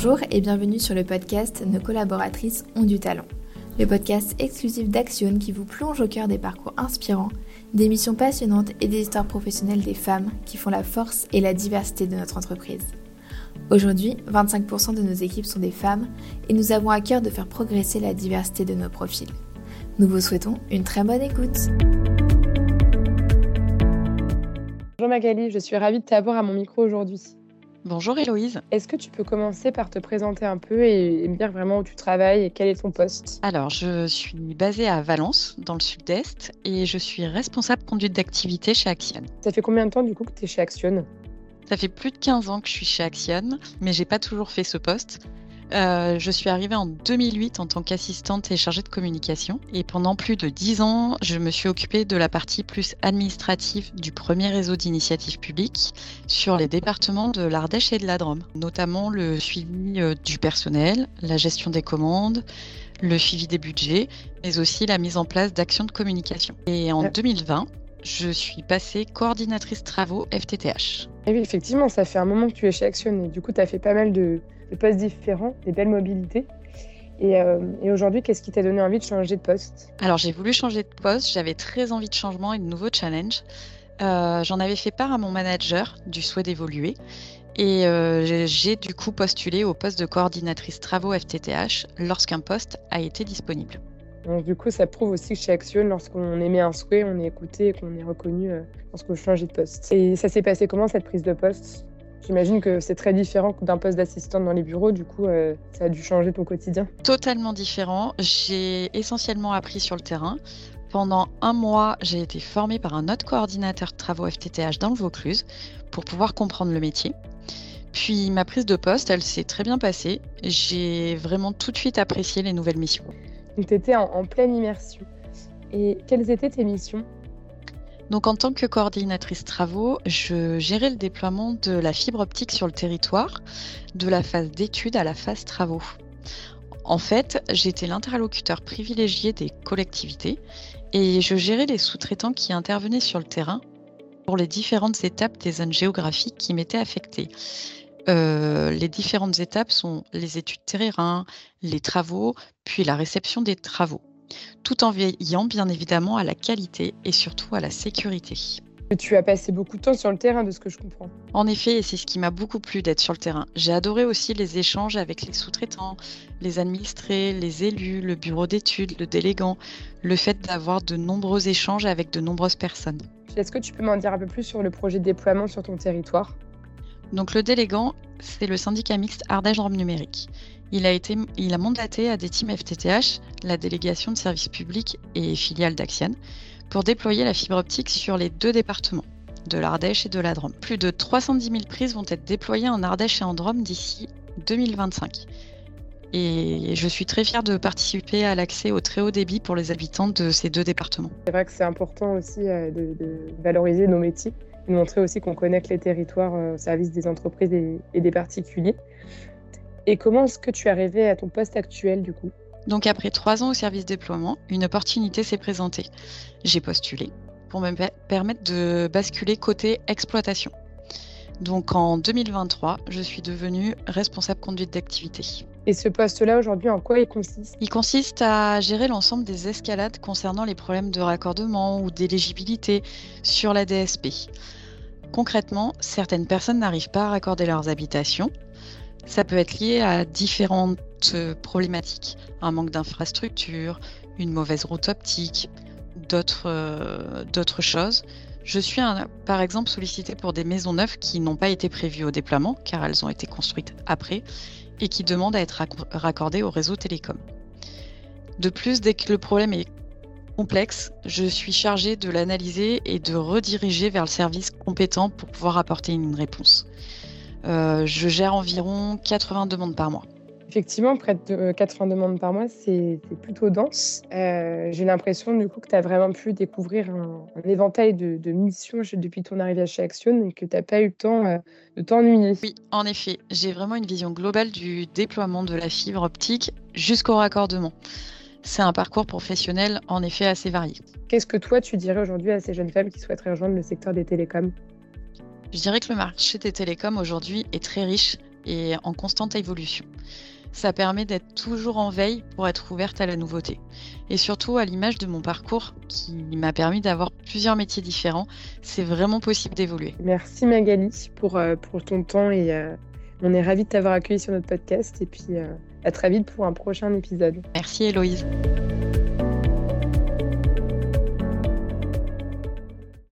Bonjour et bienvenue sur le podcast Nos collaboratrices ont du talent. Le podcast exclusif d'Action qui vous plonge au cœur des parcours inspirants, des missions passionnantes et des histoires professionnelles des femmes qui font la force et la diversité de notre entreprise. Aujourd'hui, 25% de nos équipes sont des femmes et nous avons à cœur de faire progresser la diversité de nos profils. Nous vous souhaitons une très bonne écoute. Bonjour Magali, je suis ravie de t'avoir à mon micro aujourd'hui. Bonjour Héloïse. Est-ce que tu peux commencer par te présenter un peu et me dire vraiment où tu travailles et quel est ton poste? Alors, je suis basée à Valence, dans le sud-est, et je suis responsable conduite d'activité chez Action. Ça fait combien de temps du coup que tu es chez Action Ça fait plus de 15 ans que je suis chez Action, mais j'ai pas toujours fait ce poste. Euh, je suis arrivée en 2008 en tant qu'assistante et chargée de communication. Et pendant plus de 10 ans, je me suis occupée de la partie plus administrative du premier réseau d'initiatives publiques sur les départements de l'Ardèche et de la Drôme, notamment le suivi euh, du personnel, la gestion des commandes, le suivi des budgets, mais aussi la mise en place d'actions de communication. Et en 2020, je suis passée coordinatrice travaux FTTH. Et oui, effectivement, ça fait un moment que tu es chez Action et du coup, tu as fait pas mal de, de postes différents, des belles mobilités. Euh, et, aujourd'hui, qu'est-ce qui t'a donné envie de changer de poste? Alors, j'ai voulu changer de poste. J'avais très envie de changement et de nouveaux challenges. Euh, j'en avais fait part à mon manager du souhait d'évoluer. Et euh, j'ai du coup postulé au poste de coordinatrice travaux FTTH lorsqu'un poste a été disponible. Donc, du coup, ça prouve aussi que chez Action, lorsqu'on émet un souhait, on est écouté et qu'on est reconnu lorsqu'on change de poste. Et ça s'est passé comment cette prise de poste? J'imagine que c'est très différent d'un poste d'assistante dans les bureaux, du coup, euh, ça a dû changer ton quotidien. Totalement différent. J'ai essentiellement appris sur le terrain. Pendant un mois, j'ai été formée par un autre coordinateur de travaux FTTH dans le Vaucluse pour pouvoir comprendre le métier. Puis ma prise de poste, elle s'est très bien passée. J'ai vraiment tout de suite apprécié les nouvelles missions. Donc tu étais en pleine immersion. Et quelles étaient tes missions? Donc en tant que coordinatrice travaux, je gérais le déploiement de la fibre optique sur le territoire, de la phase d'étude à la phase travaux. En fait, j'étais l'interlocuteur privilégié des collectivités et je gérais les sous-traitants qui intervenaient sur le terrain pour les différentes étapes des zones géographiques qui m'étaient affectées. Euh, les différentes étapes sont les études terrain, les travaux, puis la réception des travaux tout en veillant bien évidemment à la qualité et surtout à la sécurité. Tu as passé beaucoup de temps sur le terrain, de ce que je comprends. En effet, et c'est ce qui m'a beaucoup plu d'être sur le terrain. J'ai adoré aussi les échanges avec les sous-traitants, les administrés, les élus, le bureau d'études, le délégant, le fait d'avoir de nombreux échanges avec de nombreuses personnes. Est-ce que tu peux m'en dire un peu plus sur le projet de déploiement sur ton territoire? Donc le délégant, c'est le syndicat mixte Ardèche Drôme Numérique. Il a, été, il a mandaté à des teams FTTH, la délégation de services publics et filiale d'Axian, pour déployer la fibre optique sur les deux départements, de l'Ardèche et de la Drôme. Plus de 310 000 prises vont être déployées en Ardèche et en Drôme d'ici 2025. Et je suis très fière de participer à l'accès au très haut débit pour les habitants de ces deux départements. C'est vrai que c'est important aussi euh, de, valoriser nos métiers et de montrer aussi qu'on connecte les territoires euh, au service des entreprises et des particuliers. Et comment est-ce que tu es arrivé à ton poste actuel du coup? Donc après trois ans au service déploiement, une opportunité s'est présentée. J'ai postulé pour me permettre de basculer côté exploitation. Donc en 2023, je suis devenue responsable conduite d'activité. Et ce poste-là aujourd'hui, en quoi il consiste? Il consiste à gérer l'ensemble des escalades concernant les problèmes de raccordement ou d'éligibilité sur la DSP. Concrètement, certaines personnes n'arrivent pas à raccorder leurs habitations ça peut être lié à différentes euh, problématiques, un manque d'infrastructure, une mauvaise route optique, d'autres euh, choses. Je suis par exemple sollicité pour des maisons neuves qui n'ont pas été prévues au déploiement car elles ont été construites après et qui demandent à être raccordées au réseau télécom. De plus, dès que le problème est complexe, je suis chargée de l'analyser et de rediriger vers le service compétent pour pouvoir apporter une réponse. Euh, je gère environ 80 demandes par mois. Effectivement, près de 80 euh, demandes par mois, c'est plutôt dense. Euh, j'ai l'impression du coup que tu as vraiment pu découvrir un, éventail de, missions depuis ton arrivée chez Action et que tu n'as pas eu le temps de t'ennuyer. Oui, en effet, j'ai vraiment une vision globale du déploiement de la fibre optique jusqu'au raccordement. C'est un parcours professionnel en effet assez varié. Qu'est-ce que toi tu dirais aujourd'hui à ces jeunes femmes qui souhaiteraient rejoindre le secteur des télécoms? Je dirais que le marché des télécoms aujourd'hui est très riche et en constante évolution. Ça permet d'être toujours en veille pour être ouverte à la nouveauté. Et surtout, à l'image de mon parcours qui m'a permis d'avoir plusieurs métiers différents, c'est vraiment possible d'évoluer. Merci Magali pour, euh, pour ton temps et euh, on est ravis de t'avoir accueilli sur notre podcast et puis euh, à très vite pour un prochain épisode. Merci Héloïse.